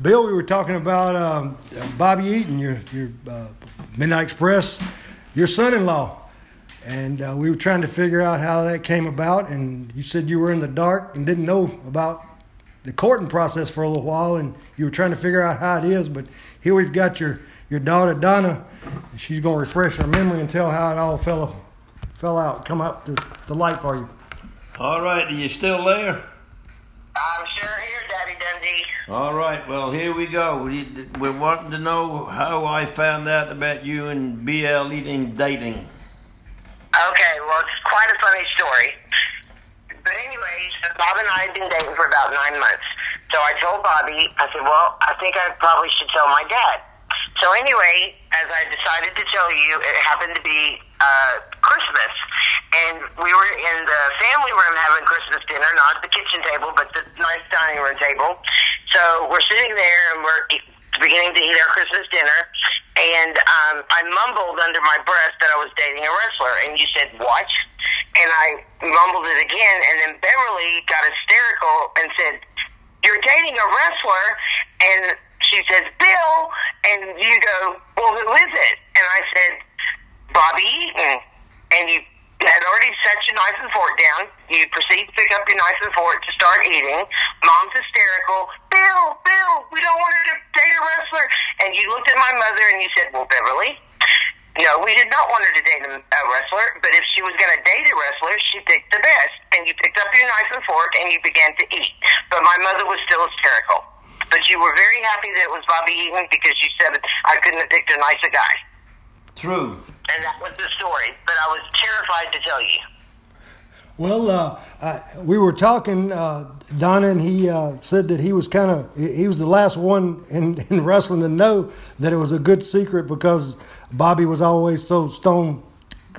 Bill, we were talking about um, Bobby Eaton, your your uh, Midnight Express, your son-in-law, and uh, we were trying to figure out how that came about. And you said you were in the dark and didn't know about the courting process for a little while, and you were trying to figure out how it is. But here we've got your your daughter Donna. And she's going to refresh our memory and tell how it all fell fell out, come up to the light for you. All right, are you still there? I'm sure here, Daddy Dundee. All right, well, here we go. We, we're wanting to know how I found out about you and BL eating dating. Okay, well, it's quite a funny story. But anyways, Bob and I had been dating for about nine months. So I told Bobby, I said, well, I think I probably should tell my dad. So anyway, as I decided to tell you, it happened to be uh, Christmas, and we were in the family room having Christmas dinner, not the kitchen table, but the nice dining room table. So we're sitting there and we're beginning to eat our Christmas dinner, and um, I mumbled under my breath that I was dating a wrestler, and you said what? And I mumbled it again, and then Beverly got hysterical and said, "You're dating a wrestler," and she says, "Bill," and you go, "Well, who is it?" And I said, "Bobby Eaton," and you had already set your knife and fork down. You proceed to pick up your knife and fork to start eating. Mom's hysterical. Bill, Bill, we don't want her to date a wrestler. And you looked at my mother and you said, Well, Beverly, no, we did not want her to date a wrestler, but if she was going to date a wrestler, she picked the best. And you picked up your knife and fork and you began to eat. But my mother was still hysterical. But you were very happy that it was Bobby Eaton because you said I couldn't have picked a nicer guy. True. And that was the story. But I was terrified to tell you. Well, uh, I, we were talking, uh, Donna, and he uh, said that he was kind of he was the last one in, in wrestling to know that it was a good secret because Bobby was always so stone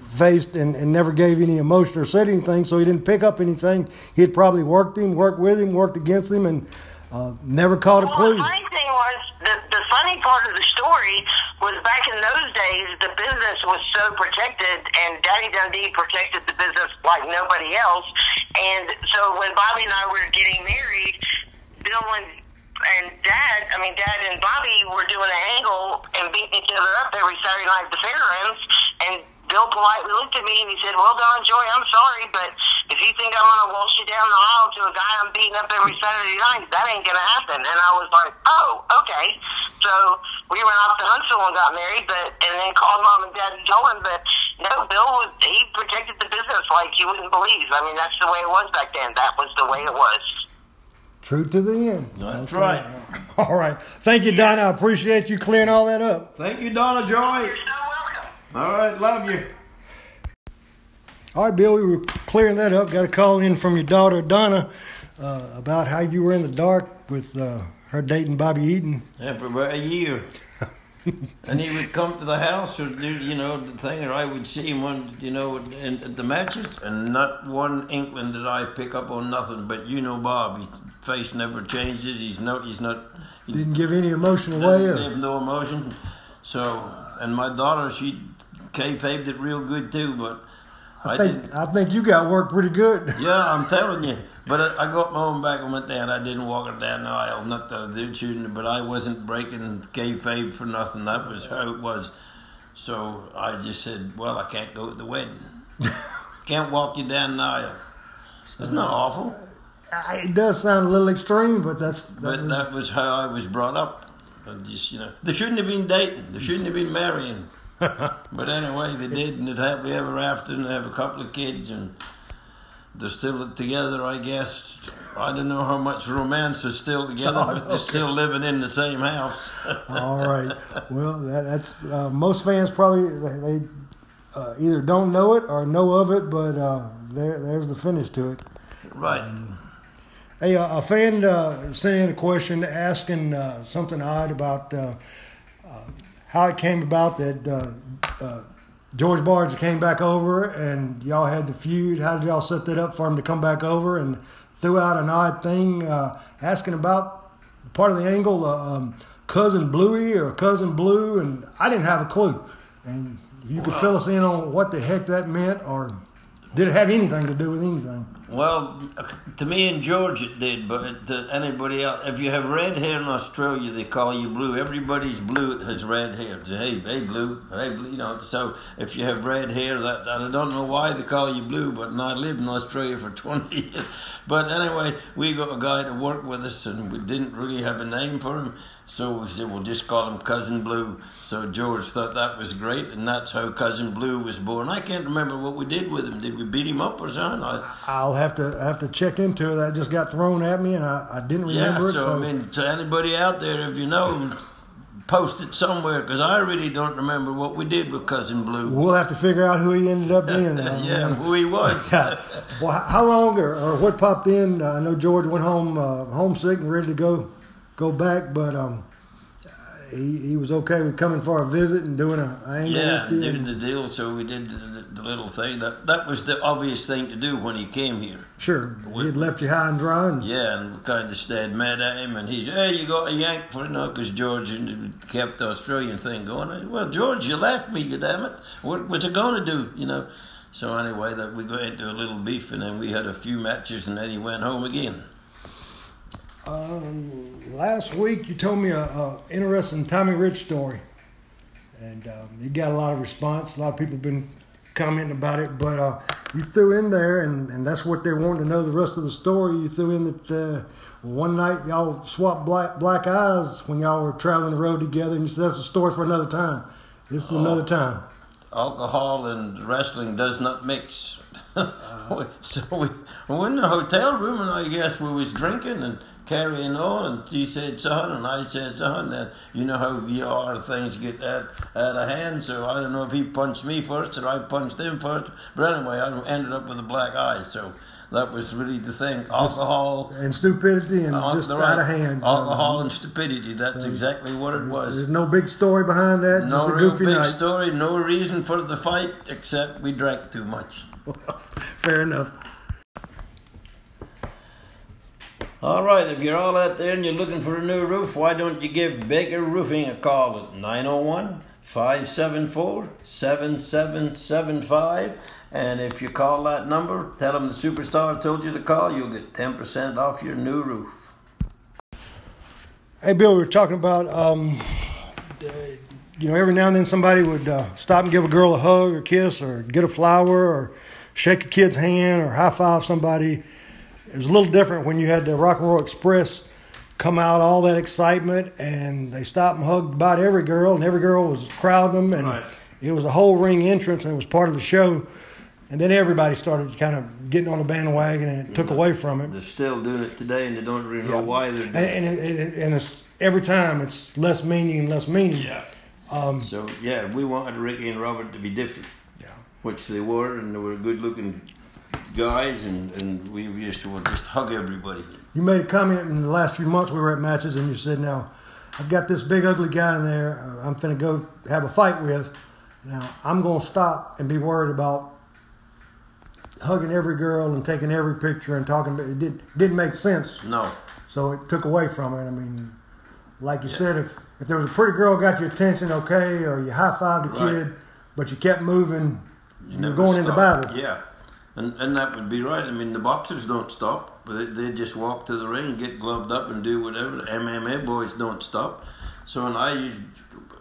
faced and, and never gave any emotion or said anything, so he didn't pick up anything. He had probably worked him, worked with him, worked against him, and uh, never caught a Well, clue. the funny thing was, the, the funny part of the story was back in those days, the business was so protected, and Daddy Dundee protected the business like nobody else. And so when Bobby and I were getting married, Bill and and Dad, I mean Dad and Bobby were doing an angle and beating each other up every Saturday night at the fairgrounds, and Bill politely looked at me and he said, "Well, Don Joy, I'm sorry, but if you think I'm going to waltz you down the aisle to a guy I'm beating up every Saturday night, that ain't going to happen." And I was like, "Oh, okay." So we went off to Huntsville and got married, but and then called mom and dad and told them, but no, Bill was he protected the business like you wouldn't believe. I mean, that's the way it was back then. That was the way it was. True to the end. That's right. All right. Thank you, Donna. I appreciate you clearing all that up. Thank you, Donna Joy. You're so welcome. All right, love you. All right, Bill, we were clearing that up. Got a call in from your daughter, Donna, uh, about how you were in the dark with uh, her dating Bobby Eaton. Yeah, for about a year. and he would come to the house or do, you know, the thing, or I would see him on, you know, in, at the matches, and not one inkling did I pick up on nothing. But you know, Bob, his face never changes. He's no, he's not. He Didn't give any emotion away. doesn't Or, no emotion. So, and my daughter, she kayfabed it real good too, but I, I think I think you got work pretty good. Yeah, I'm telling you. But I, I got my own back and went down. I didn't walk her down the aisle. Not that I did shooting, but I wasn't breaking kayfabe for nothing. That was how it was. So I just said, "Well, I can't go to the wedding. can't walk you down the aisle." It's not awful, I- It does sound a little extreme, but that's that but was, that was how I was brought up. I just, you know, they shouldn't have been dating. They shouldn't have been marrying. But anyway, they did, and it happily ever after, and they have a couple of kids, and they're still together, I guess. I don't know how much romance is still together, Oh, but they're still living in the same house. all right. Well, that, that's uh, most fans probably they, they uh, either don't know it or know of it, but uh, there there's the finish to it. right. Hey, uh, a fan uh, sent in a question asking uh, something odd about uh, uh, how it came about that uh, uh, George Barnes came back over and y'all had the feud. How did y'all set that up for him to come back over? And threw out an odd thing uh, asking about part of the angle, uh, um, cousin Bluey or cousin Blue, and I didn't have a clue. And if you could fill us in on what the heck that meant, or did it have anything to do with anything? Well, to me and George it did, but to anybody else, if you have red hair in Australia, they call you blue. Everybody's blue has red hair. Hey, hey, blue, hey, blue. You know, so if you have red hair, that I don't know why they call you blue, but I lived in Australia for twenty years. But anyway, we got a guy to work with us, and we didn't really have a name for him. So we said, we'll just call him Cousin Blue. So George thought that was great, and that's how Cousin Blue was born. I can't remember what we did with him. Did we beat him up or something? I, will have to have to check into it. That just got thrown at me, and I, I didn't remember yeah, so, it. So I mean, to anybody out there, if you know, post it somewhere because I really don't remember what we did with Cousin Blue. We'll have to figure out who he ended up being. yeah, who he was. well, how long or, or what popped in? Uh, I know George went home uh, homesick and ready to go go back, but um, he, he was okay with coming for a visit and doing a angle yeah doing the deal. So we did the, the, the, little thing. That that was the obvious thing to do when he came here. Sure, he had left you high and dry. And, yeah, and we kind of stayed mad at him, and he hey, you got a yank for it now because George kept the Australian thing going. Said, well, George, you left me, you damn it. What what's it going to do? You know. So anyway, that we got into a little beef, and then we had a few matches, and then he went home again. Um, last week you told me a, a, interesting Tommy Rich story, and um, you got a lot of response. A lot of people have been commenting about it, but uh, you threw in there, and, and that's what they wanted to know the rest of the story. You threw in that uh, one night y'all swapped black black eyes when y'all were traveling the road together, and you said that's a story for another time. This is oh, another time. Alcohol and wrestling does not mix. so we, we were in the hotel room, and I guess we was drinking and carrying on. And she said, son, and I said, son, then you know how VR things get out, out of hand. So I don't know if he punched me first or I punched him first. But anyway, I ended up with a black eye. So that was really the thing. Alcohol and stupidity and uh, just right. out of hand. Alcohol and stupidity. That's so exactly what it was. There's no big story behind that. No just a real goofy big night. story. No reason for the fight except we drank too much. Fair enough. All right, if you're all out there and you're looking for a new roof, why don't you give Baker Roofing a call at 901 574 7775? And if you call that number, tell them the superstar told you to call, you'll get 10% off your new roof. Hey, Bill, we were talking about, um, you know, every now and then somebody would uh, stop and give a girl a hug or kiss or get a flower or shake a kid's hand or high five somebody it was a little different when you had the Rock and Roll Express come out, all that excitement, and they stopped and hugged about every girl, and every girl was crowding them, and right. it was a whole ring entrance, and it was part of the show. And then everybody started kind of getting on the bandwagon, and it took away from it. They're still doing it today, and they don't really know why they're doing and, it. And, and, and it's, every time it's less meaning and less meaning. Yeah. Um, so yeah, we wanted Ricky and Robert to be different. Yeah. Which they were, and they were good-looking guys, and, and we used to just hug everybody. You made a comment in the last few months we were at matches, and you said, "Now, I've got this big ugly guy in there. Uh, I'm finna go have a fight with. Now, I'm gonna stop and be worried about." Hugging every girl and taking every picture and talking, it didn't didn't make sense. No. So it took away from it. I mean, like you yeah. said, if if there was a pretty girl got your attention, okay, or you high fived a right. kid, but you kept moving, you, were going into battle. Yeah. And, and that would be right. I mean, the boxers don't stop. They, they just walk to the ring, get gloved up, and do whatever. The MMA boys don't stop. So, and I,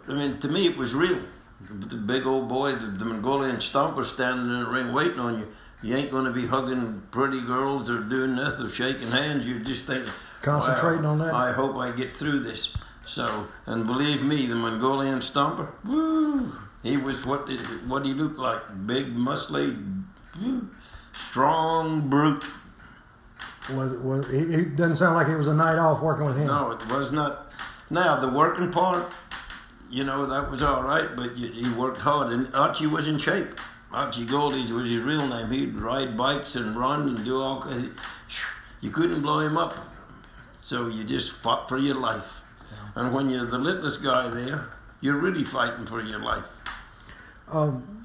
I mean, to me, it was real. The big old boy, the, the Mongolian stomper standing in the ring waiting on you. You ain't going to be hugging pretty girls or doing nothing, or shaking hands. You just think, concentrating on that. I hope I get through this. So, and believe me, the Mongolian stomper, woo, he was what did, what he looked like, big, muscly, woo, strong brute. Was was it doesn't sound like it was a night off working with him. No, it was not. Now the working part, you know, that was all right, but he worked hard, and Archie was in shape. Archie Gouldie was his real name. He'd ride bikes and run and do all. You couldn't blow him up, so you just fought for your life. And when you're the littlest guy there, you're really fighting for your life. Um,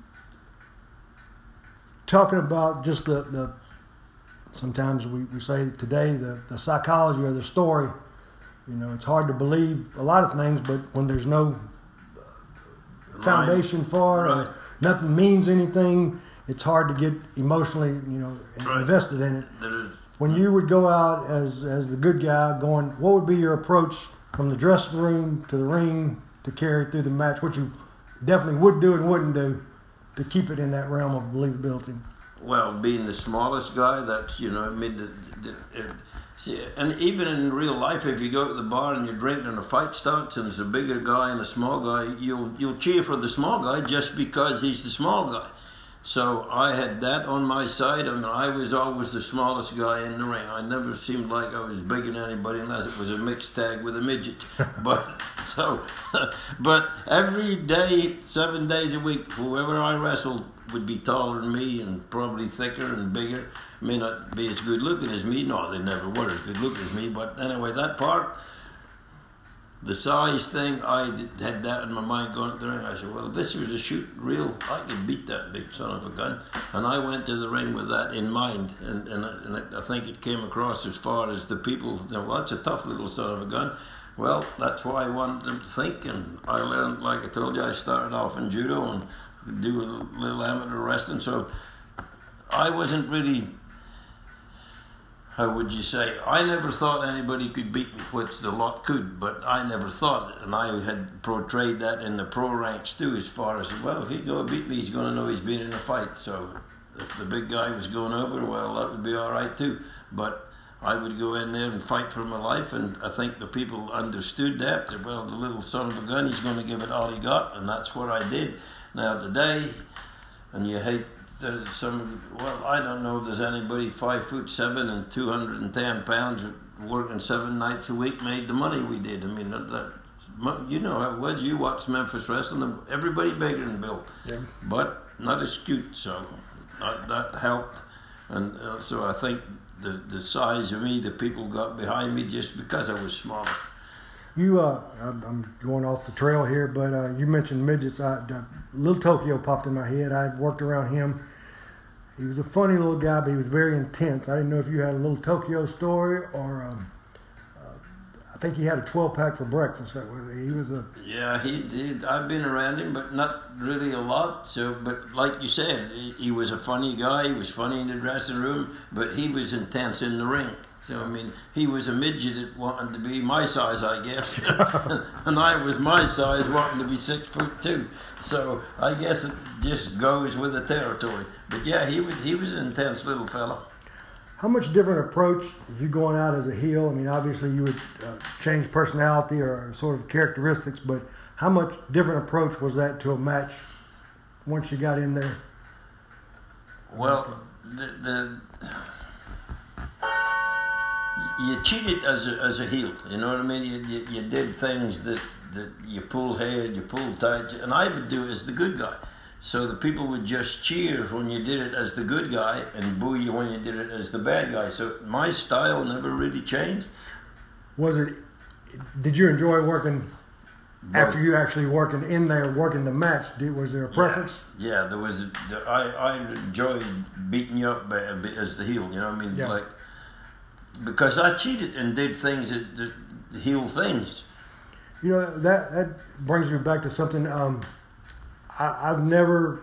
talking about just the, the sometimes we, we say today the, the psychology of the story. You know, it's hard to believe a lot of things, but when there's no uh, foundation right. for it, right. nothing means anything, it's hard to get emotionally, you know, Right. invested in it. When you would go out as as the good guy, going, what would be your approach from the dressing room to the ring to carry through the match? What you definitely would do and wouldn't do to keep it in that realm of believability. well, being the smallest guy, that's you know, I mean, the, the, it, see, and even in real life, if you go to the bar and you're drinking and a fight starts and there's a bigger guy and a small guy, you'll you'll cheer for the small guy just because he's the small guy. So I had that on my side, I and I was always the smallest guy in the ring. I never seemed like I was bigger than anybody unless it was a mixed tag with a midget. But so, but every day, seven days a week, whoever I wrestled would be taller than me and probably thicker and bigger. May not be as good looking as me. No, they never were as good looking as me. But anyway, that part the size thing, I had that in my mind going to the ring. I said, well, if this was a shoot real, I could beat that big son of a gun. And I went to the ring with that in mind. And, and, and I think it came across as far as the people well, that's a tough little son of a gun. Well, that's why I wanted them to think. And I learned, like I told you, I started off in judo and do a little amateur wrestling. So I wasn't really how would you say? I never thought anybody could beat me, which the lot could, but I never thought it. And I had portrayed that in the pro ranks too, as far as, well, if he go beat me, he's going to know he's been in a fight. So if the big guy was going over, well, that would be all right too. But I would go in there and fight for my life, and I think the people understood that. that, Well, the little son of a gun, he's going to give it all he got, and that's what I did. Now, today, and you hate that some well I don't know if there's anybody five foot seven and two hundred and ten pounds working seven nights a week made the money we did. I mean that, you know how it was. You watched Memphis wrestling, everybody bigger than Bill, Yeah. but not as cute. So that, that helped, and uh, so I think the the size of me, the people got behind me just because I was smaller. You, uh, I'm I'm going off the trail here, but uh, you mentioned midgets. I, Little Tokyo popped in my head. I worked around him. He was a funny little guy, but he was very intense. I didn't know if you had a Little Tokyo story or. Um, uh, I think he had a 12 pack for breakfast. That was, he was a Yeah, he did. I've been around him, but not really a lot. So, but like you said, he, he was a funny guy. He was funny in the dressing room, but he was intense in the ring. So, I mean, he was a midget that wanted to be my size, I guess, and I was my size, wanting to be six foot two. So, I guess it just goes with the territory. But yeah, he was he was an intense little fella. How much different approach you going out as a heel? I mean, obviously you would uh, change personality or sort of characteristics, but how much different approach was that to a match once you got in there? Well, the, the you cheated as a, as a heel. You know what I mean? You, you, you did things that, that you pull hair, you pull tight, and I would do it as the good guy. So the people would just cheer when you did it as the good guy and boo you when you did it as the bad guy. So my style never really changed. Was it? Did you enjoy working after you actually working in there, working the match? Did, was there a preference? Yeah, there was. I I enjoyed beating you up as the heel. You know what I mean? Yeah. Like because I cheated and did things that, that heel things. You know that that brings me back to something. Um, I, I've never,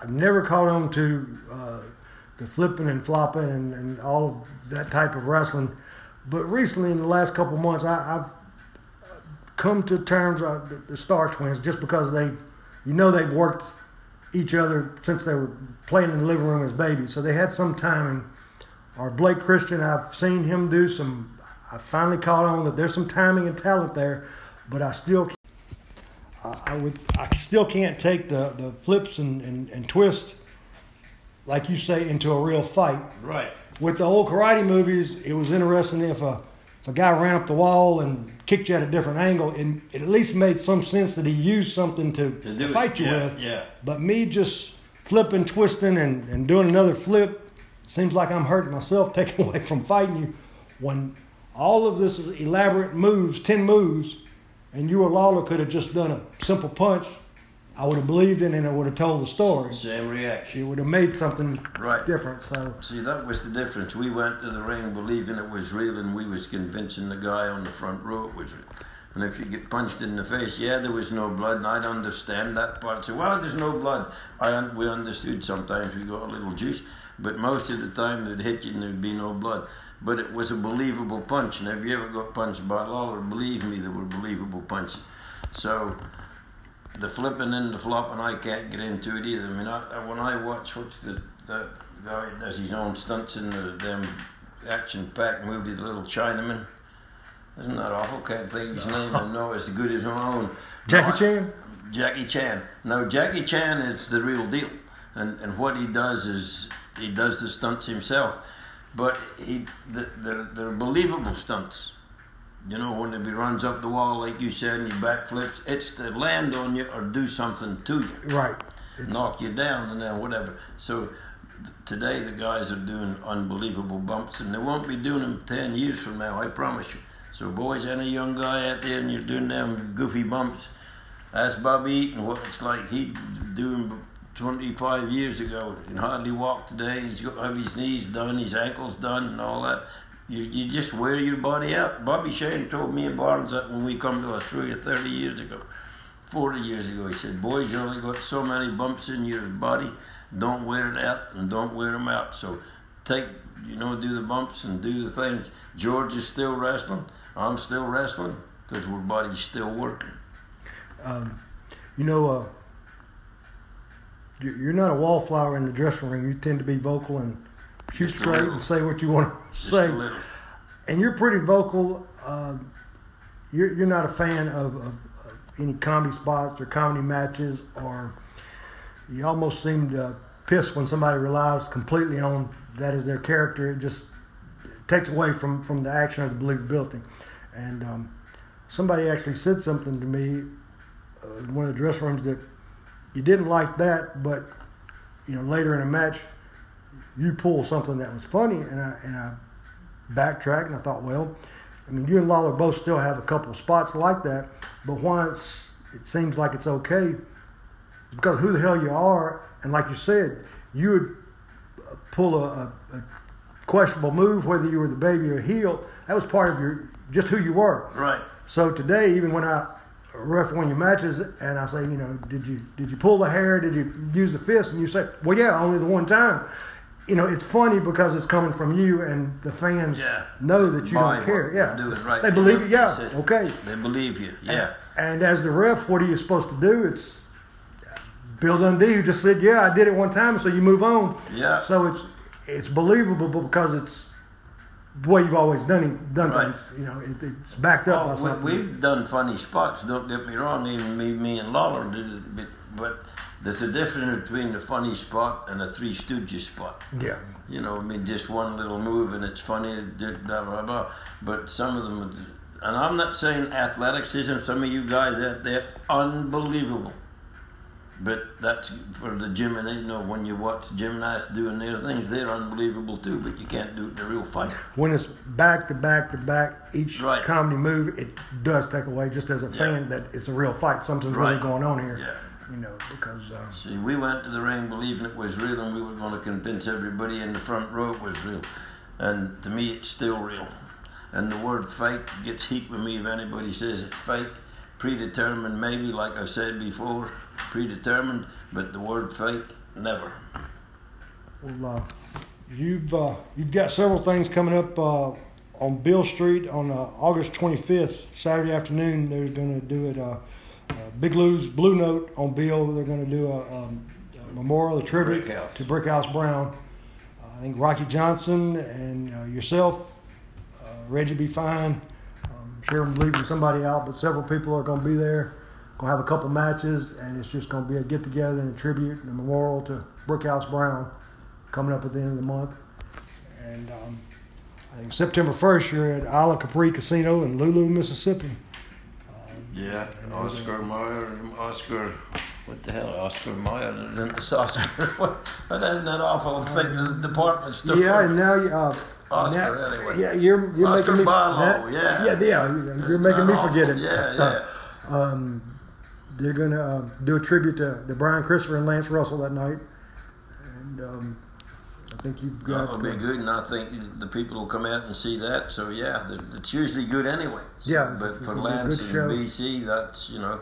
I've never caught on to uh, the flipping and flopping and, and all of that type of wrestling, but recently in the last couple months, I, I've come to terms with the, the Star Twins just because they've, you know, they've worked each other since they were playing in the living room as babies, so they had some timing. Or Blake Christian, I've seen him do some. I finally caught on that there's some timing and talent there, but I still, I, I would, I still can't take the, the flips and, and, and twists, like you say, into a real fight. Right. With the old karate movies, it was interesting if a if a guy ran up the wall and kicked you at a different angle, and it at least made some sense that he used something to, To to do it, fight you yeah, with. yeah. But me just flipping, twisting, and, and doing another flip seems like I'm hurting myself, taking away from fighting you. When all of this is elaborate moves, ten moves, and you or Lawler could have just done a simple punch, I would have believed in it and I would have told the story. Same reaction. It would have made something Right. different. So See, that was the difference. We went to the ring believing it was real, and we was convincing the guy on the front row it was real. And if you get punched in the face, yeah, there was no blood, and I'd understand that part. So, well, there's no blood. I un- we understood sometimes we got a little juice, but most of the time it'd hit you and there'd be no blood. But it was a believable punch. And if you ever got punched by Lawler, believe me, they were believable punches. So the flipping and the flopping, I can't get into it either. I mean, I, when I watch what's the that guy does his own stunts in the them action-packed movie, The Little Chinaman. Isn't that awful? Can't think of his name. I know it's as good as my own. Jackie No, Chan? Jackie Chan. No, Jackie Chan is the real deal, and and what he does is he does the stunts himself, but he the, they're, they're believable stunts. You know, when he runs up the wall like you said and he backflips, it's to land on you or do something to you Right. It's, knock you down and then whatever. So th- today the guys are doing unbelievable bumps and they won't be doing them 10 years from now, I promise you. So boys, any young guy out there and you're doing them goofy bumps, ask Bobby Eaton what it's like. He doing 25 years ago and hardly walk today. He's got have his knees done, his ankles done and all that. You, you just wear your body out. Bobby Shane told me and Barnes that when we come to Australia 30 years ago. 40 years ago. He said, Boys, you only got so many bumps in your body. Don't wear it out and don't wear them out. So take, you know, do the bumps and do the things. George is still wrestling. I'm still wrestling because our body's still working. um, you know, uh, you're you're not a wallflower in the dressing room. You tend to be vocal and shoot Just straight and say what you want to Just say. and you're pretty vocal. Um, you're you're not a fan of, of, of any comedy spots or comedy matches, or you almost seem to piss when somebody relies completely on that as their character. It just takes away from from the action or the believability. And um, somebody actually said something to me uh, in one of the dressing rooms that you didn't like that, but you know later in a match you pull something that was funny, and I and I backtracked and I thought, well, I mean, you and Lawler both still have a couple of spots like that, but once it seems like it's okay, because who the hell you are, and like you said, you would pull a, a, a questionable move, whether you were the baby or heel. That was part of your just who you were. Right. So today, even when I ref one of your matches, and I say, you know, did you did you pull the hair? Did you use the fist? And you say, well, yeah, only the one time. You know, it's funny because it's coming from you, and the fans Yeah. know that you Buy don't care. Yeah, Do it right. They believe you. Yeah, it. okay. They believe you. Yeah. And as the ref, what are you supposed to do? It's Bill Dundee who just said, "Yeah, I did it one time," so you move on. Yeah. So it's it's believable because it's way you've always done done Right. things. You know, it, it's backed up Oh, something. we, we've done funny spots. Don't get me wrong. Even me, me and Lawler did it, but, but there's a difference between a funny spot and a Three Stooges spot. yeah. You know, I mean, just one little move and it's funny, blah, blah, blah. But some of them, and I'm not saying athleticism, some of you guys out there, unbelievable. But that's for the gym, and you know, when you watch gymnasts doing their things, they're unbelievable too, but you can't do it in a real fight. when it's back to back to back, each Right. comedy move, it does take away just as a fan that it's a real fight. Something's really going on here. Yeah. You know, because uh, See, we went to the ring believing it was real, and we were going to convince everybody in the front row it was real. And to me, it's still real. And the word fake gets heat with me if anybody says it's fake. Predetermined, maybe, like I said before, predetermined, but the word fate, never. well, uh, you've uh, you've got several things coming up uh, on Beale Street on uh, August 25th, Saturday afternoon. They're going to do it. Uh, uh, Big Lou's Blue Note on Bill. They're going to do a, um, a memorial, a tribute Brick House. to Brickhouse Brown. I think Rocky Johnson and uh, yourself, uh, Reggie B. Fine. Um, sure, I'm leaving somebody out, but several people are going to be there. Going to have a couple matches, and it's just going to be a get together and a tribute and a memorial to Brickhouse Brown coming up at the end of the month. And um, I think September 1st, you're at Isle of Capri Casino in Lula, Mississippi. Yeah, Oscar Mayer, Oscar, what the hell, Oscar Mayer, and what, but isn't that awful? I'm thinking of the department store. Yeah, and now you. Uh, Oscar, now- anyway. Yeah, you're you're Oscar making me. Barlow, yeah. yeah, yeah. You're making me awful, forget it. Yeah, yeah. um, they're gonna uh, do a tribute to, to Brian Christopher and Lance Russell that night, and um, I think you've got. That'll be uh, good, and I think the people will come out and see that. So yeah, it's usually good anyway. So, Yeah, but for Lance show. and BC, that's you know,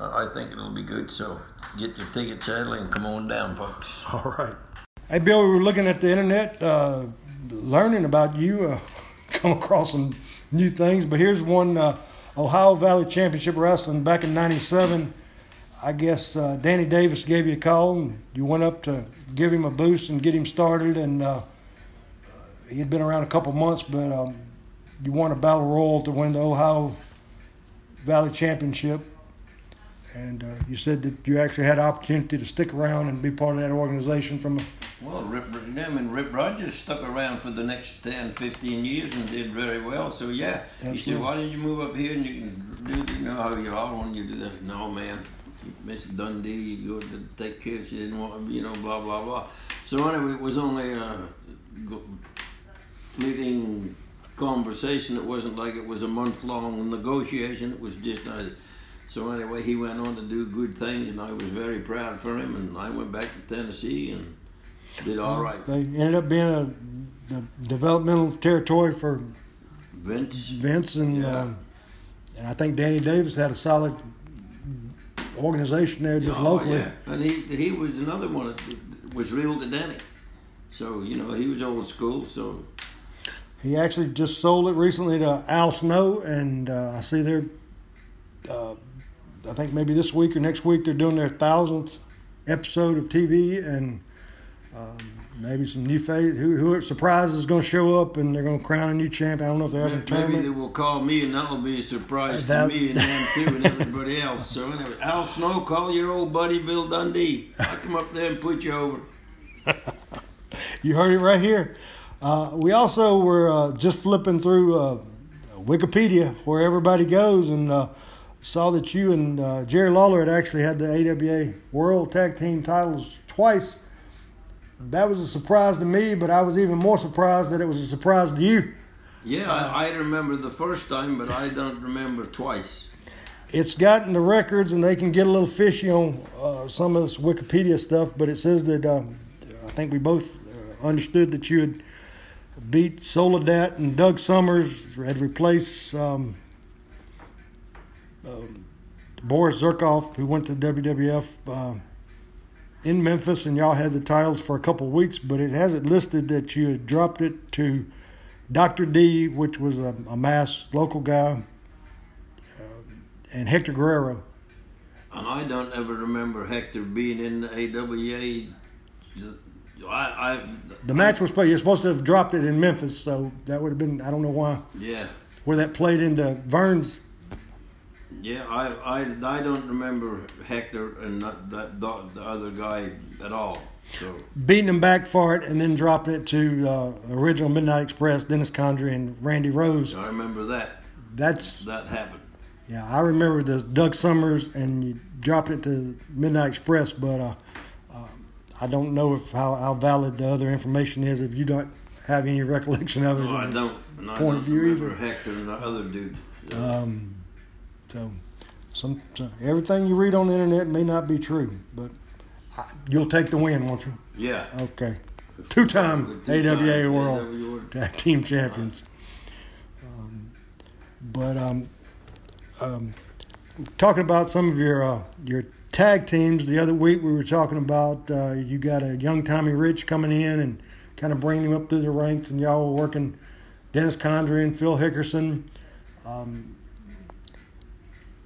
I think it'll be good. So get your tickets early and come on down, folks. All right. Hey, Bill, we were looking at the internet, uh, learning about you, uh, come across some new things. But here's one uh, Ohio Valley Championship Wrestling back in '97. I guess uh, Danny Davis gave you a call, and you went up to give him a boost and get him started. And uh, he had been around a couple months, but um, you won a battle royal to win the Ohio Valley Championship. And uh, you said that you actually had opportunity to stick around and be part of that organization from a Well, Rip, them and Rip Rogers stuck around for the next 10, 15 years and did very well. So, yeah, he said, why didn't you move up here and you can do, you know how you are when you do this? No, man. Miss Dundee, you go to take care. Of she didn't want, you know, blah, blah, blah. So, anyway, it was only a fleeting conversation. It wasn't like it was a month long negotiation. It was just, uh, so anyway, he went on to do good things, and I was very proud for him. And I went back to Tennessee and did all right. They ended up being a, a developmental territory for Vince, Vince, and Yeah. um, and I think Danny Davis had a solid organization there just oh, locally. yeah, and he he was another one that was real to Danny. So you know he was old school. So He actually just sold it recently to Al Snow, and uh, I see they're, uh, I think maybe this week or next week they're doing their thousandth episode of TV, and um, maybe some new face. Who, who surprise is going to show up, and they're going to crown a new champion. I don't know if they're having a maybe they will call me, and that'll be a surprise That- to me and them too, and everybody else. So anyway, Al Snow, call your old buddy Bill Dundee. I'll come up there and put you over. You heard it right here. Uh, we also were uh, just flipping through uh, Wikipedia, where everybody goes, and uh, saw that you and uh, Jerry Lawler had actually had the AWA World Tag Team titles twice. That was a surprise to me, but I was even more surprised that it was a surprise to you. Yeah, I, I remember the first time, but I don't remember twice. It's gotten the records, and they can get a little fishy on uh, some of this Wikipedia stuff. But it says that um, I think we both uh, understood that you had beat Soldat and Doug Somers had replaced um, um, Boris Zhukov, who went to WWF uh, in Memphis, and y'all had the titles for a couple of weeks. But it has it listed that you had dropped it to Dr. D, which was a, a mass local guy, um, and Hector Guerrero. And I don't ever remember Hector being in the AWA. I, I The match was played. You're supposed to have dropped it in Memphis, so that would have been. I don't know why yeah. where that played into Vern's. Yeah, I, I, I don't remember Hector and that, that the the other guy at all. So beating him back for it and then dropping it to uh, original Midnight Express, Dennis Condrey and Randy Rose. I remember that That's that happened. yeah. I remember the Doug Somers and you dropped it to Midnight Express, but uh, um, I don't know if how, how valid the other information is. If you don't have any recollection of it, No, I don't. And I Point don't of view remember either. Hector and the other dude. Um, so, some, so everything you read on the internet may not be true, but I, you'll take the win, won't you? yeah. Okay. Two-time AWA World AWA Tag Team Champions. Um, but um, um, talking about some of your uh, your tag teams, the other week we were talking about uh, you got a young Tommy Rich coming in and kind of bringing him up through the ranks, and y'all were working Dennis Condrey and Phil Hickerson. Um,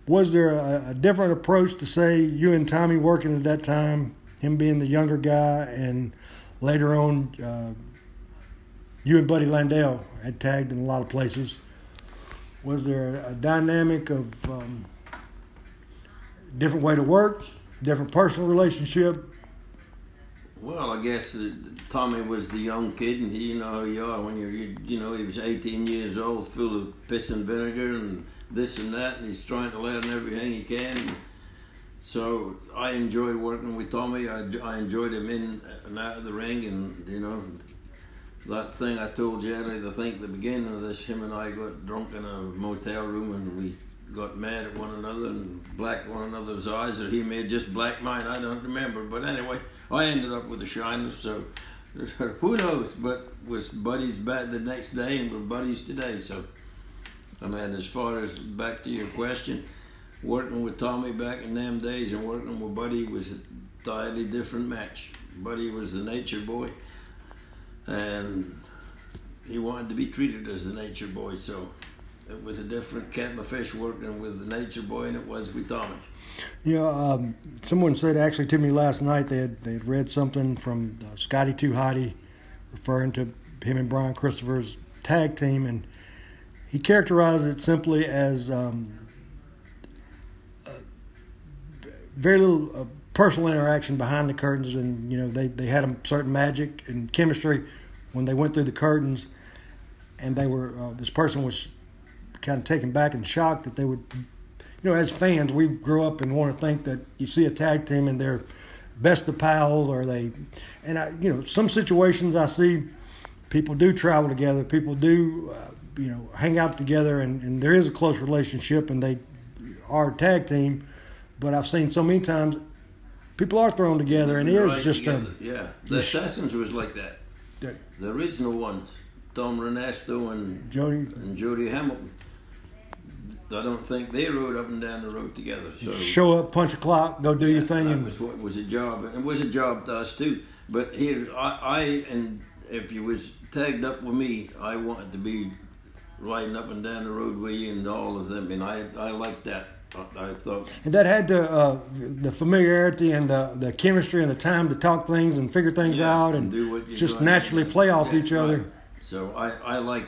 was there a, a different approach to say you and Tommy working at that time, him being the younger guy, and later on uh, you and Buddy Landell had tagged in a lot of places. Was there a dynamic of um, different way to work, different personal relationship? Well, I guess Tommy was the young kid, and he, you know you are when you're, you, you know, he was 18 years old, full of piss and vinegar and this and that, and he's trying to learn everything he can. So I enjoyed working with Tommy. I, I enjoyed him in and out of the ring, and you know, that thing I told earlier, I think the beginning of this, him and I got drunk in a motel room, and we got mad at one another and blacked one another's eyes, or he may have just blacked mine. I don't remember, but anyway, I ended up with a shiner. So Who knows? But was buddies back the next day, and we're buddies today. So, I mean, as far as back to your question, working with Tommy back in them days and working with Buddy was a entirely different match. Buddy was the nature boy, and he wanted to be treated as the nature boy. So, it was a different kettle of fish working with the nature boy, and it was with Tommy. You know, um, someone said actually to me last night they had they had read something from uh, Scotty 2 Hotty referring to him and Brian Christopher's tag team, and he characterized it simply as um, uh, very little uh, personal interaction behind the curtains, and you know they they had a certain magic and chemistry when they went through the curtains, and they were uh, this person was kind of taken back and shocked that they would you know, as fans, we grow up and want to think that you see a tag team and they're best of pals or they, and I, you know, some situations I see people do travel together, people do, uh, you know, hang out together, and, and there is a close relationship, and they are a tag team. But I've seen so many times people are thrown together, and it is Right just together. a yeah. The Assassins was like that. that The original ones, Tom Renesto and Jody and Jody Hamilton. I don't think they rode up and down the road together. So show up, punch a clock, go do your thing, that and was what was a job. It was a job to us too. But here, I, I and if you was tagged up with me, I wanted to be riding up and down the road with you and all of them, and I I liked that. I, I thought And that had the uh, the familiarity and the, the chemistry and the time to talk things and figure things yeah, out and do what just doing. naturally play off Yeah, each other. right. So I I like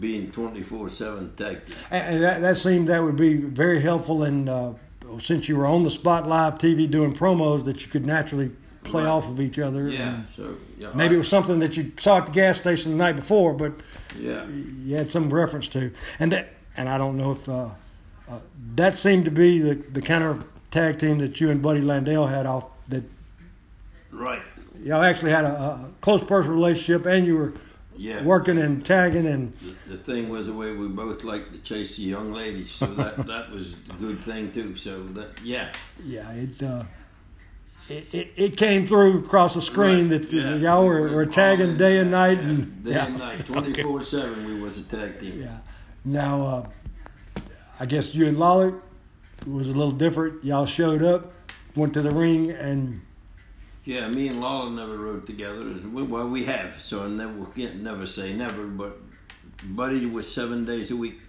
being twenty four seven tag team. And and that, that seemed that would be very helpful. And uh, since you were on the spot live TV doing promos, that you could naturally play Right. off of each other. Yeah. So yeah. maybe I- it was something that you saw at the gas station the night before, but yeah. you had some reference to. And that, and I don't know if uh, uh, that seemed to be the, the kind of tag team that you and Buddy Landell had off that Right. y'all actually had a, a close personal relationship and you were Yeah. working and tagging and The, the thing was the way we both liked to chase the young ladies, so that that was a good thing too. So that yeah, yeah it uh, it, it, it came through across the screen Right, that yeah. y'all were, were tagging day and night Yeah, and day yeah. and night, twenty four seven. We was a tag team. yeah now uh, I guess you and Lawler was a little different y'all showed up went to the ring and Yeah, me and Lawler never rode together. Well, we have, so I never can't never say never. But Buddy was seven days a week.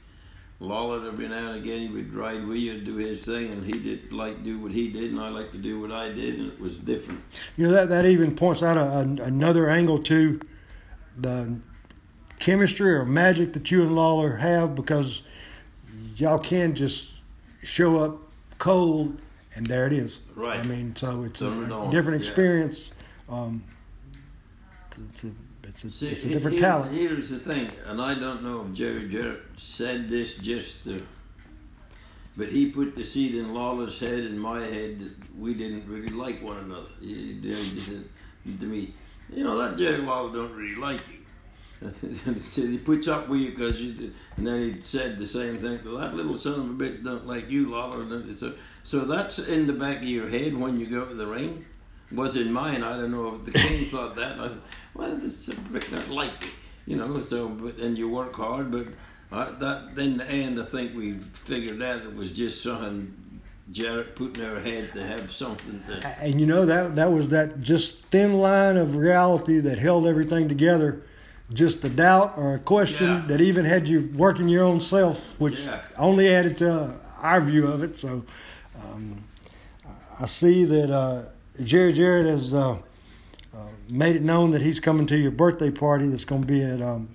Lawler every now and again he would ride with you, and do his thing, and he did like do what he did, and I like to do what I did, and it was different. you know that, that even points out a, a, another angle to the chemistry or magic that you and Lawler have because y'all can just show up cold and there it is. Right. I mean, so it's a, Turn it on, different yeah. experience. Um, it's a, it's a, See, it's a different here- talent. Here's the thing, and I don't know if Jerry Jarrett said this just to, but he put the seed in Lawler's head and my head that we didn't really like one another. He, said to me, you know, that Jerry Lawler don't really like you. he said he puts up with you because you did. And then he said the same thing. Well, that little son of a bitch don't like you, Lawler. So, so that's in the back of your head when you go to the ring. Was in mine. I don't know if the king thought that. I, well, this prick not like me, you know. So, but and you work hard, but I, that in the end, I think we figured out it was just something Jarrett put in our head to have something to. And you know that that was that just thin line of reality that held everything together. Just a doubt or a question Yeah. that even had you working your own self, which Yeah. only added to our view of it. So um, I see that uh, Jerry Jarrett has uh, uh, made it known that he's coming to your birthday party. That's going to be at um,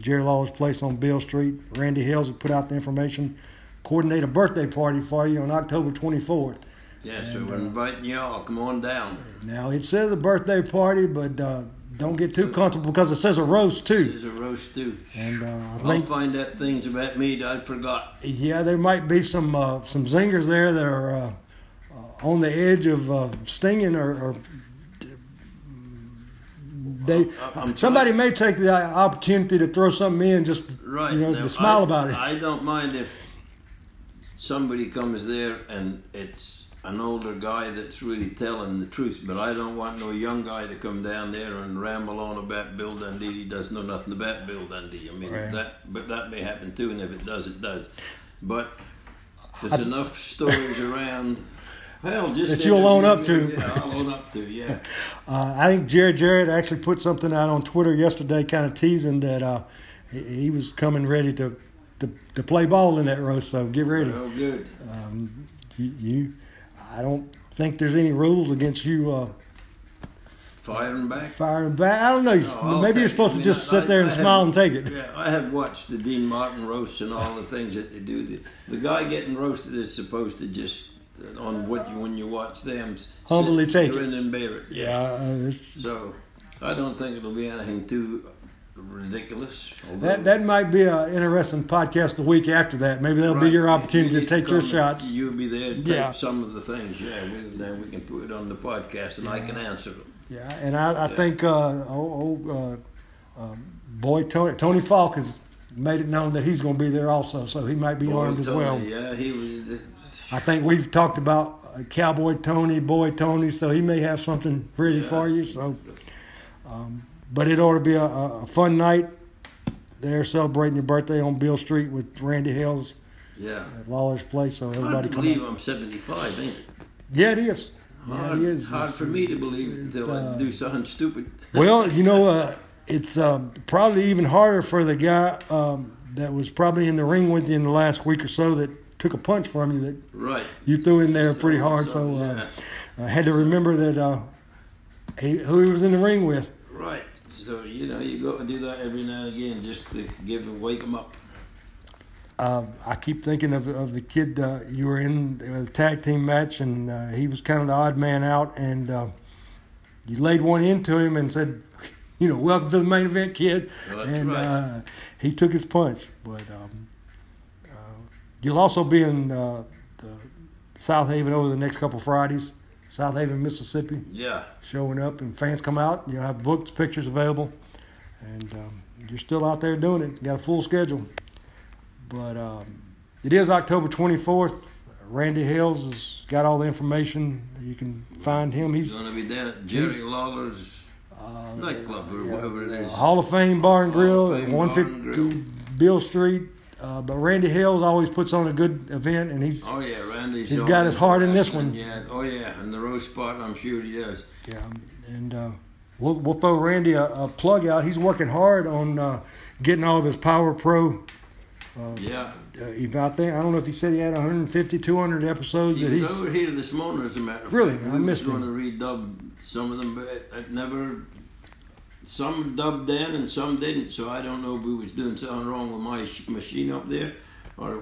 Jerry Lawler's place on Beale Street. Randy Hales has put out the information. Coordinate a birthday party for you on October 24th. Yeah, so we're inviting y'all. Come on down. Now it says a birthday party, but uh, don't get too comfortable because it says a roast too. There's a roast too. And uh, I I'll think, find out things about me that I forgot. yeah, there might be some uh, some zingers there that are uh, uh, on the edge of uh, stinging, or, or they I'm somebody may take the opportunity to throw something in, just Right. you know, now, to smile I, about it. I don't mind if somebody comes there and it's an older guy that's really telling the truth. But I don't want no young guy to come down there and ramble on about Bill Dundee. He doesn't know nothing about Bill Dundee. I mean Right. that, but that may happen too, and if it does, it does. But there's enough stories around. Hell, just That you'll own up to. Yeah, I'll own up to. Yeah. Uh, I think Jared Jarrett actually put something out on Twitter yesterday, kind of teasing that uh, he, he was coming ready to, to to play ball in that roast. So get ready. Well, good. Um, you, you, I don't think there's any rules against you uh, Firing back. firing back. I don't know. No, I'll Maybe you're supposed to just I- sit there and I smile have- and take it. Yeah, I have watched the Dean Martin roasts and all the things that they do. The, the guy getting roasted is supposed to just on what you, when you watch them Humbly take it. and bear it. Yeah, uh, it's, So I don't think it'll be anything too ridiculous. that that might be an interesting podcast the week after that. Maybe that'll be Right. your You opportunity to need take your shots. You'll be there to take Yeah. some of the things. Yeah, we, then we can put it on the podcast and I can answer them. Yeah, and I, I think uh, uh, um, boy Tony Tony Falk has made it known that he's going to be there also, so he might be Boy, armed as well. Yeah, he was. I think we've talked about uh, Cowboy Tony, Boy Tony, so he may have something ready Yeah. for you. So, um, but it ought to be a, a fun night. There celebrating your birthday on Beale Street with Randy Hales Yeah. at Lawler's place. So everybody come believe out. I'm 75, ain't it? Yeah, it is. Yeah, Hard, it is. hard It's- for me to believe until uh, I do something stupid. Well, you know, uh, it's um, probably even harder for the guy um, that was probably in the ring with you in the last week or so that took a punch from you that right. you threw in there pretty hard. so, So uh, yeah. I had to remember that uh, he, who he was in the ring with. Right. So, you know, you go and do that every now and again just to give and wake them up. Uh, I keep thinking of, of the kid uh, you were in a tag team match, and uh, he was kind of the odd man out, and uh, you laid one into him and said, you know, welcome to the main event, kid. Well, that's and right. uh, he took his punch. But um, you'll also be in uh, the Southaven over the next couple Fridays, Southaven, Mississippi, Yeah. showing up, and fans come out. You'll have books, pictures available, and um, you're still out there doing it. You got a full schedule. But um, it is October 24th. Randy Hales has got all the information. You can find him. He's going to be down at Jerry Lawler's uh, nightclub or whatever it is. Hall of Fame Bar and Grill, Fame 150 Beale Street. Uh, but Randy Hales always puts on a good event, and he's Oh, yeah, Randy's He's got his heart in this one. Yeah. Oh, yeah. And the roast spot, I'm sure he does. yeah. And uh, we'll we'll throw Randy a, a plug out. He's working hard on uh, getting all of his Power Pro. Uh, Yeah. uh, if I I don't know if he said he had 150, 200 episodes He that was he's over here this morning, as a matter of Really? fact. I We was missed going him. to redub some of them, but it never. Some dubbed then and some didn't, so I don't know if we was doing something wrong with my sh- machine up there, or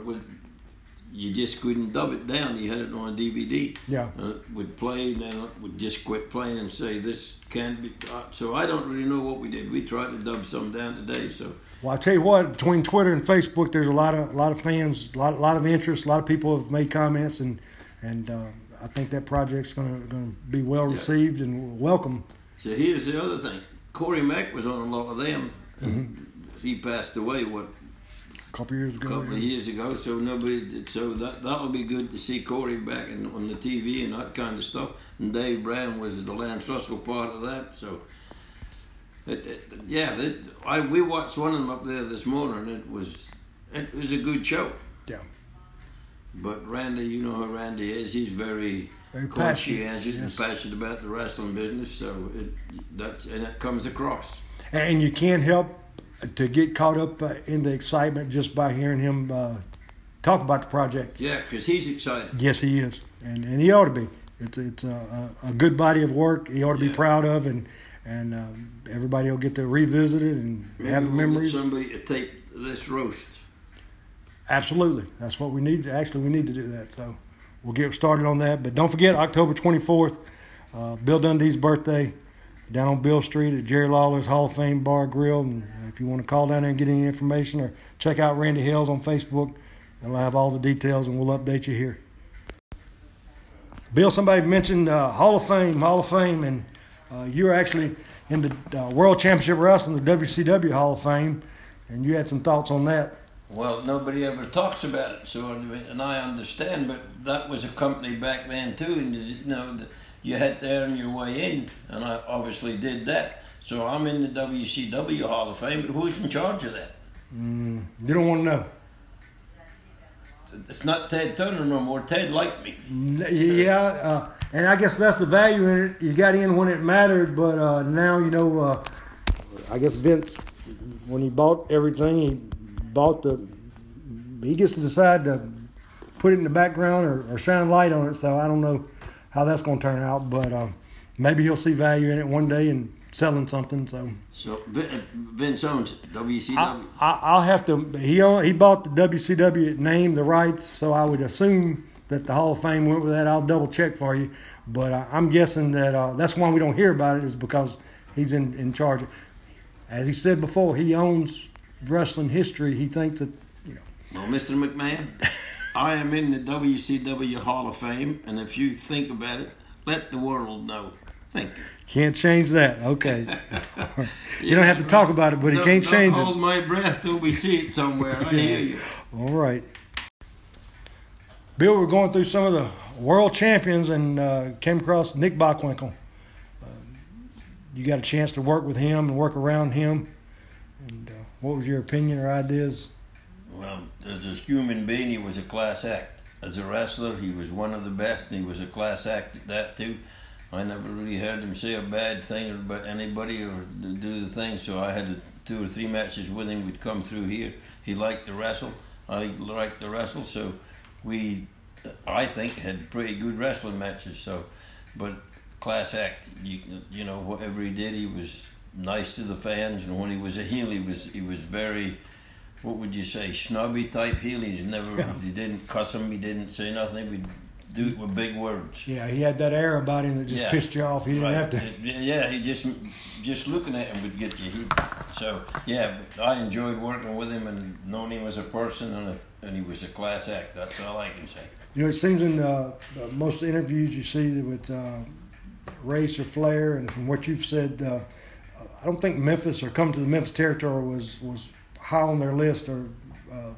you just couldn't dub it down. You had it on a DVD. yeah. It would play, and then it would just quit playing and say this can't be. Uh, so I don't really know what we did. We tried to dub some down today, so Well, I tell you what, between Twitter and Facebook, there's a lot of a lot of fans, a lot, a lot of interest. A lot of people have made comments, and and uh, I think that project's going to going to be well Yeah. received and welcome. So here's the other thing. Corey Mack was on a lot of them, Mm-hmm. he passed away what A couple years ago. couple of years ago. So nobody. Did, so that that'll be good to see Corey back in, on the TV and that kind of stuff. And Dave Brown was the Lance Russell part of that. So. It, it, yeah, it, I we watched one of them up there this morning. and It was it was a good show. Yeah. But Randy, you know how Randy is. He's very Very conscientious passionate, and yes. passionate about the wrestling business. So it that's and it comes across. And you can't help to get caught up uh, in the excitement just by hearing him uh, talk about the project. Yeah, because he's excited. Yes, he is, and and he ought to be. It's it's a, a, good body of work. He ought to be proud of, and and um, everybody will get to revisit it and have the Maybe memories. Somebody to take this roast. Absolutely, that's what we need. Actually, we need to do that. So we'll get started on that. But don't forget, October twenty fourth, uh, Bill Dundee's birthday, down on Beale Street at Jerry Lawler's Hall of Fame Bar Grill. And if you want to call down there and get any information, or check out Randy Hales on Facebook, I'll have all the details, and we'll update you here. Bill, somebody mentioned uh, Hall of Fame, Hall of Fame, and uh, you're actually in the uh, World Championship Wrestling, the WCW Hall of Fame, and you had some thoughts on that. Well, nobody ever talks about it, so and I understand, but that was a company back then too, and you know you had to earn your way in, and I obviously did that. So I'm in the WCW Hall of Fame, but who's in charge of that? Mm, you don't want to know. It's not Ted Turner no more. Ted liked me. Yeah, uh, and I guess that's the value in it. You got in when it mattered, but uh, now you know. Uh, I guess Vince, when he bought everything, he bought the. He gets to decide to put it in the background or, or shine light on it. So I don't know how that's going to turn out, but uh, maybe he'll see value in it one day and selling something. So. So Vince owns WCW. I, will have to. He own, he bought the WCW name, the rights, so I would assume that the Hall of Fame went with that. I'll double check for you, but uh, I'm guessing that uh, that's why we don't hear about it is because he's in in charge. As he said before, he owns wrestling history. He thinks that you know. Well, Mr. McMahon, I am in the WCW Hall of Fame, and if you think about it, let the world know. Thank you. Can't change that. Okay. you don't have to talk about it, but he can't change hold it. Hold my breath till we see it somewhere. I hear you. All right. Bill, we're going through some of the world champions and uh, came across Nick Bockwinkel. Uh, you got a chance to work with him and work around him. And uh, what was your opinion or ideas? Well, as a human being, he was a class act. As a wrestler, he was one of the best, and he was a class act at that too. I never really heard him say a bad thing about anybody or do the thing. So I had two or three matches with him. We'd come through here. He liked to wrestle. I liked to wrestle. So we, I think, had pretty good wrestling matches. So, but class act, you you know, whatever he did, he was nice to the fans. And when he was a heel, he was he was very. What would you say? Snobby type heel. He never. He didn't cuss him. He didn't say nothing. Would do it with big words. Yeah, he had that air about him that just yeah. pissed you off. He didn't right. have to. Yeah, he just just looking at him would get you heat. So yeah, I enjoyed working with him and knowing him as a person, and, a, and he was a class act. That's all I can say. You know, it seems in uh, most interviews you see with uh, Race or Flair, and from what you've said, uh, I don't think Memphis or come to the Memphis territory was was high on their list or uh,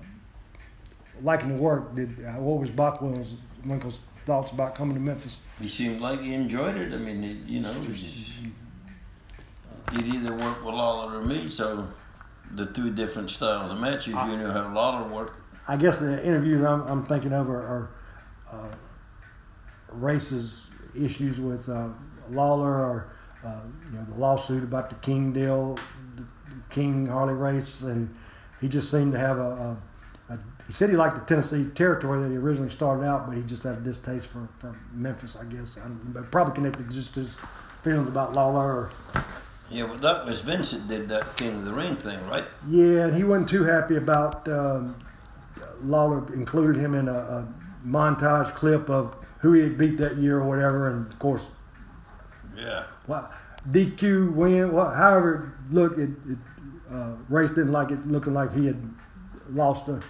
liking the work. Did uh, what was Bockwell's Winkle's thoughts about coming to Memphis? He seemed like he enjoyed it. I mean, he, you know, he'd either work with Lawler or me, so the two different styles of matches. I, you know had a lot of work. I guess the interviews I'm, I'm thinking of are, are uh, races issues with uh, Lawler or uh, you know the lawsuit about the King deal, the King Harley Race, and he just seemed to have a, a he said he liked the Tennessee territory that he originally started out, but he just had a distaste for, for Memphis, I guess. but probably connected just his feelings about Lawler. Yeah, well, that was Vincent did that King of the Ring thing, right? Yeah, and he wasn't too happy about um, Lawler included him in a, a, montage clip of who he had beat that year or whatever, and of course, yeah, well, DQ win. Well, however, look, it, it uh, Race didn't like it looking like he had lost a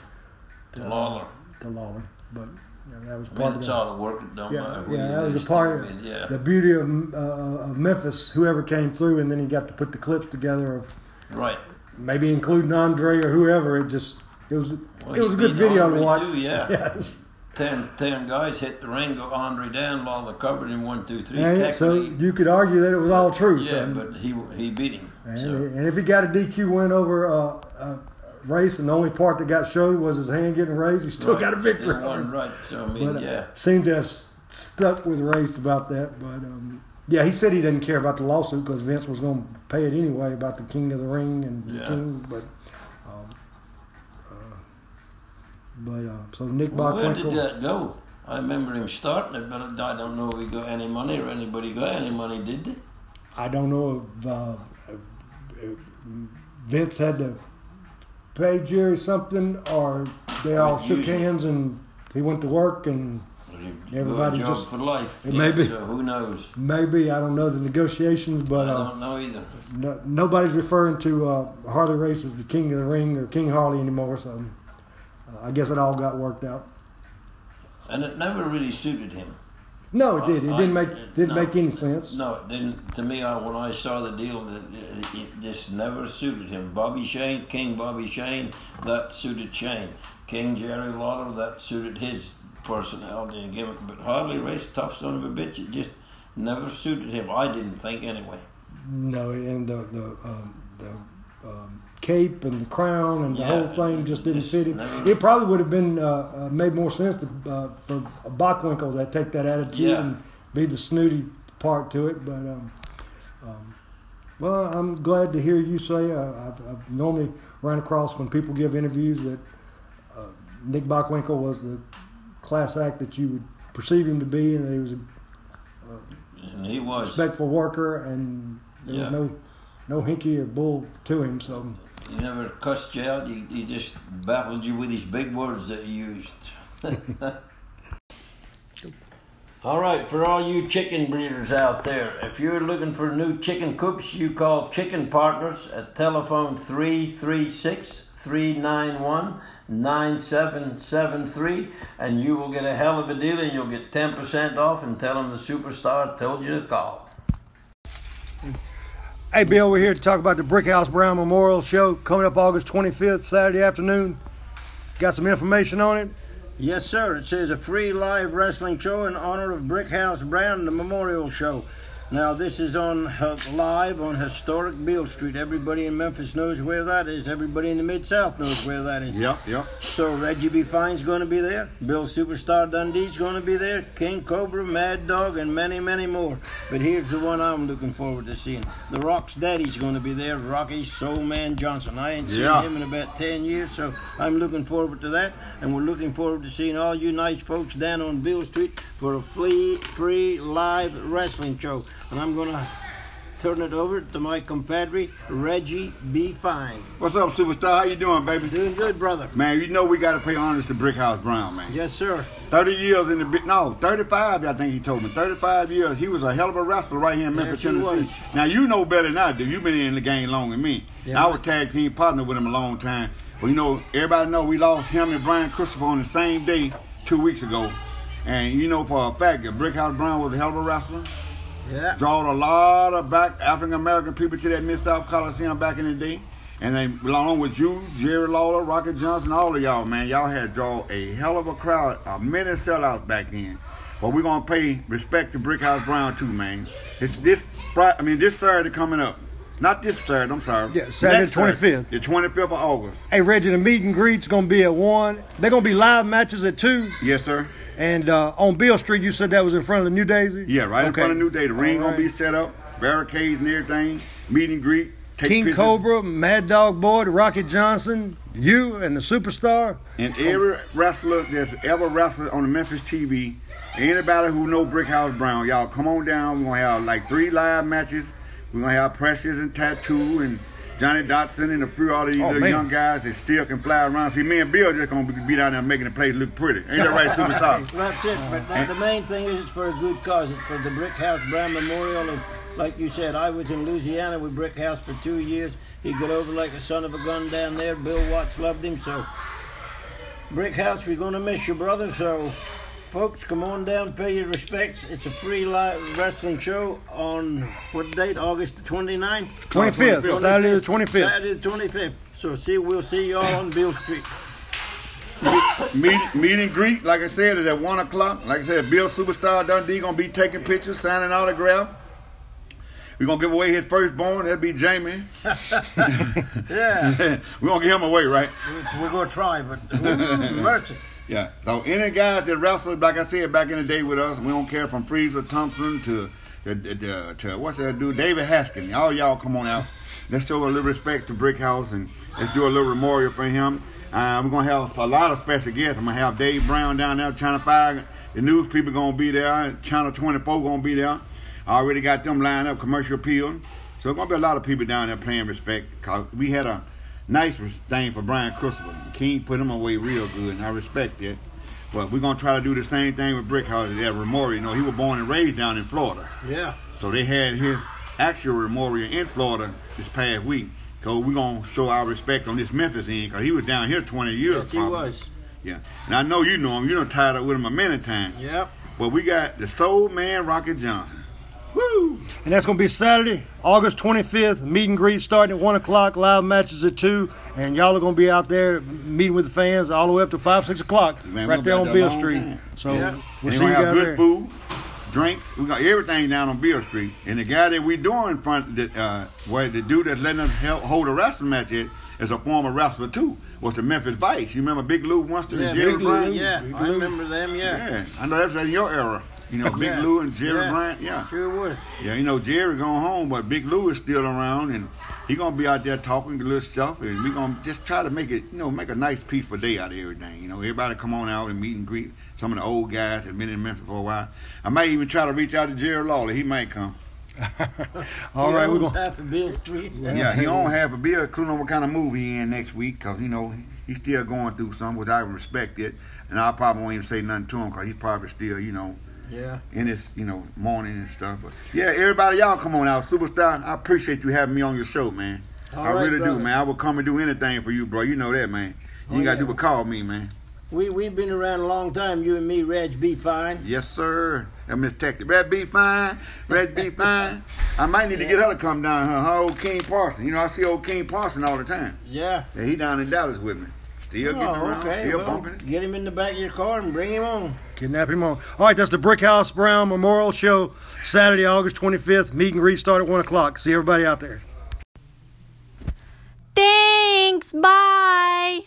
to Lawler. To Lawler, but you know, that was part I mean, of it's the, all the work it don't yeah, matter. Yeah, that was a part of yeah. the beauty of, uh, of Memphis. Whoever came through, and then he got to put the clips together of right, maybe including Andre or whoever. It just it was well, it was a good video to watch. Yeah. yes. Ten, ten guys hit the ring, go Andre down, Lawler covered him one, two, three. And so you could argue that it was all true. Yeah, so. but he he beat him. And, so. and if he got a DQ win over uh, uh, race, and the only part that got showed was his hand getting raised. He still right. got a victory. Won, right? So I mean, but, uh, yeah, seemed to have stuck with race about that. But um, yeah, he said he didn't care about the lawsuit because Vince was going to pay it anyway about the King of the Ring and yeah. the King. But um, uh, but uh, so Nick well, Where did that go? I remember him starting it, but I don't know if he got any money or anybody got any money, did they? I don't know if, uh, Vince had to pay Jerry something, or they all shook hands and he went to work and everybody just for life. Yeah, maybe so who knows? Maybe I don't know the negotiations, but I uh, don't know either. No, nobody's referring to uh, Harley Race as the King of the Ring or King Harley anymore. So uh, I guess it all got worked out. And it never really suited him. No, it did. It I- didn't make it- didn't no. make any sense. No, it didn't. To me, I, when I saw the deal, it, it, it just never suited him. Bobby Shane, King Bobby Shane, that suited Shane. King Jerry Lawler, that suited his personality and gimmick. But Harley Race, tough son of a bitch, it just never suited him. I didn't think anyway. No, and the the um, the um, cape and the crown and the Yeah, whole thing just didn't just fit him. It probably would have been uh, uh, made more sense to, uh, for Bockwinkel to take that attitude Yeah. and be the snooty part to it. But um, um, well, I'm glad to hear you say. Uh, I've, I've normally run across when people give interviews that uh, Nick Bockwinkel was the class act that you would perceive him to be, and that he was a And he was. respectful worker, and there Yeah. was no no hinky or bull to him. So He never cussed you out. He, he just baffled you with his big words that he used. all right, for all you chicken breeders out there, if you're looking for new chicken coops, you call Chicken Partners at telephone 336 391 9773 and you will get a hell of a deal and you'll get 10% off and tell them the superstar told you to call. Hey, Bill, we're here to talk about the Brickhouse Brown Memorial Show coming up August 25th, Saturday afternoon. Got some information on it? Yes, sir. It says a free live wrestling show in honor of Brickhouse Brown, the memorial show. Now, this is on uh, live on historic Beale Street. Everybody in Memphis knows where that is. Everybody in the Mid South knows where that is. Yep, yep. So Reggie B. Fine's going to be there. Bill Superstar Dundee's going to be there. King Cobra, Mad Dog, and many, many more. But here's the one I'm looking forward to seeing. The Rock's Daddy's going to be there. Rocky Soul Man Johnson. I ain't seen Yeah. him in about 10 years, so I'm looking forward to that. And we're looking forward to seeing all you nice folks down on Beale Street for a free, free live wrestling show. And I'm going to turn it over to my compadre, Reggie B. Fine. What's up, superstar? How you doing, baby? Doing good, brother. Man, you know we got to pay honors to Brickhouse Brown, man. Yes, sir. 30 years in the bit. No, 35, I think he told me. 35 years. He was a hell of a wrestler right here in Memphis, Yes, he Tennessee. was. Now, you know better than I do. You've been in the game longer than me. Yeah. I was tag team partner with him a long time. But, you know, everybody know we lost him and Brian Christopher on the same day two weeks ago. And you know for a fact that Brickhouse Brown was a hell of a wrestler. Yeah. drawed a lot of back African American people to that Mid South Coliseum back in the day. And they along with you, Jerry Lawler, Rocky Johnson, all of y'all, man, y'all had draw a hell of a crowd, a many sellouts back then. But we're gonna pay respect to Brickhouse Brown too, man. It's this I mean this Saturday coming up. Not this Saturday, I'm sorry. Yeah, Saturday the 25th. The 25th of August. Hey, Reggie, the meet and greet's going to be at 1. They're going to be live matches at 2. Yes, sir. And uh, on Beale Street, you said that was in front of the New Daisy? Yeah, right in Okay. front of New Daisy. The ring All gonna be set up, barricades and everything, meet and greet. Take King pictures. Cobra, Mad Dog Boy, Rocky Johnson, you, and the superstar. And every wrestler that's ever wrestled on the Memphis TV, anybody who know Brickhouse Brown, y'all come on down. We're gonna have like three live matches. We're gonna have Precious and Tattoo and Johnny Dotson and a few all these Oh, little man. young guys that still can fly around. See, me and Bill just gonna be, be down there making the place look pretty. Ain't that right, superstar? That's it. But that, the main thing is it's for a good cause. It's for the Brick House Brown Memorial. And like you said, I was in Louisiana with Brick House for two years. He got over like a son of a gun down there. Bill Watts loved him. So, Brick House, we're going to miss you, brother. So, folks, come on down, pay your respects. It's a free live wrestling show on what date? August the 29th? 25th, Saturday the 25th. Saturday the 25th. So, see, we'll see y'all on Beale Street. meet, meet and greet, like I said, is at one o'clock. Like I said, Bill Superstar Dundee gonna be taking pictures, signing autograph. We're gonna give away his firstborn. That'll be Jamie. Yeah. We're gonna give him away, right? We're going to try, but mercy. Yeah. So any guys that wrestled, like I said, back in the day with us, we don't care from Freezer Thompson to to, to, to what's that dude, David Haskin. All y'all come on out. Let's show a little respect to Brick House and let's do a little memorial for him. Uh, we're gonna have a lot of special guests. I'm gonna have Dave Brown down there, Channel Five. The news people gonna be there. Channel 24 gonna be there. I already got them lined up, commercial appeal. So there's gonna be a lot of people down there paying respect. Cause we had a nice thing for Brian Christopher. King put him away real good, and I respect that. But we're gonna try to do the same thing with Brick House at Memorial. You know, he was born and raised down in Florida. Yeah. So they had his actual memorial in Florida this past week. So we're gonna show our respect on this Memphis end because he was down here 20 years. Yes, he probably. was. Yeah, and I know you know him. You done tied up with him a many times. Yep. But we got the Soul Man Rocky Johnson. Woo! And that's going to be Saturday, August 25th. Meet and greet starting at 1 o'clock, live matches at 2. And y'all are going to be out there meeting with the fans all the way up to 5, 6 o'clock, Man, right there on Beale Street. time. So Yeah. we'll and see we you have guys good there. food, drinks. We got everything down on Beale Street. And the guy that we doing in front, that, uh, where the dude that's letting us help hold a wrestling match at, is a former wrestler too. Was the Memphis Vice? You remember Big Lou Winston Yeah, and Jerry Big Lou, yeah, Big I Lou. remember them. Yeah, Yeah, I know that's in your era. You know, Big Yeah. Lou and Jerry yeah. Bryant. Yeah, sure was. yeah. You know, Jerry gone home, but Big Lou is still around, and he gonna be out there talking a little stuff, and we gonna just try to make it, you know, make a nice peaceful day out of everything. You know, everybody come on out and meet and greet some of the old guys that been in Memphis for a while. I might even try to reach out to Jerry Lawler. He might come. All He right, we're owns going half of Beale Street. Yeah, he don't have a bill, clue on what kind of movie he in next week, cause you know he's still going through something, which I respect it, and I probably won't even say nothing to him, cause he's probably still, you know, Yeah. in his, you know, mourning and stuff. But yeah, everybody, y'all come on out, superstar. I appreciate you having me on your show, man. All I right, really do, man. I will come and do anything for you, bro. You know that, man. You Oh, ain't got to yeah. do but call me, man. We we've been around a long time. You and me, Reg, be fine. Yes, sir. I'm Miss Texas. Reg be fine. Reg be fine. I might need to get her to come down here. Her old King Parson. You know, I see old King Parson all the time. Yeah. Yeah, he down in Dallas with me. Still oh, getting Oh, around. okay. Still well, bumping. get him in the back of your car and bring him on. Kidnap him on. All right, that's the Brick House Brown Memorial Show, Saturday, August 25th. Meet and greet start at 1 o'clock. See everybody out there. Thanks. Bye.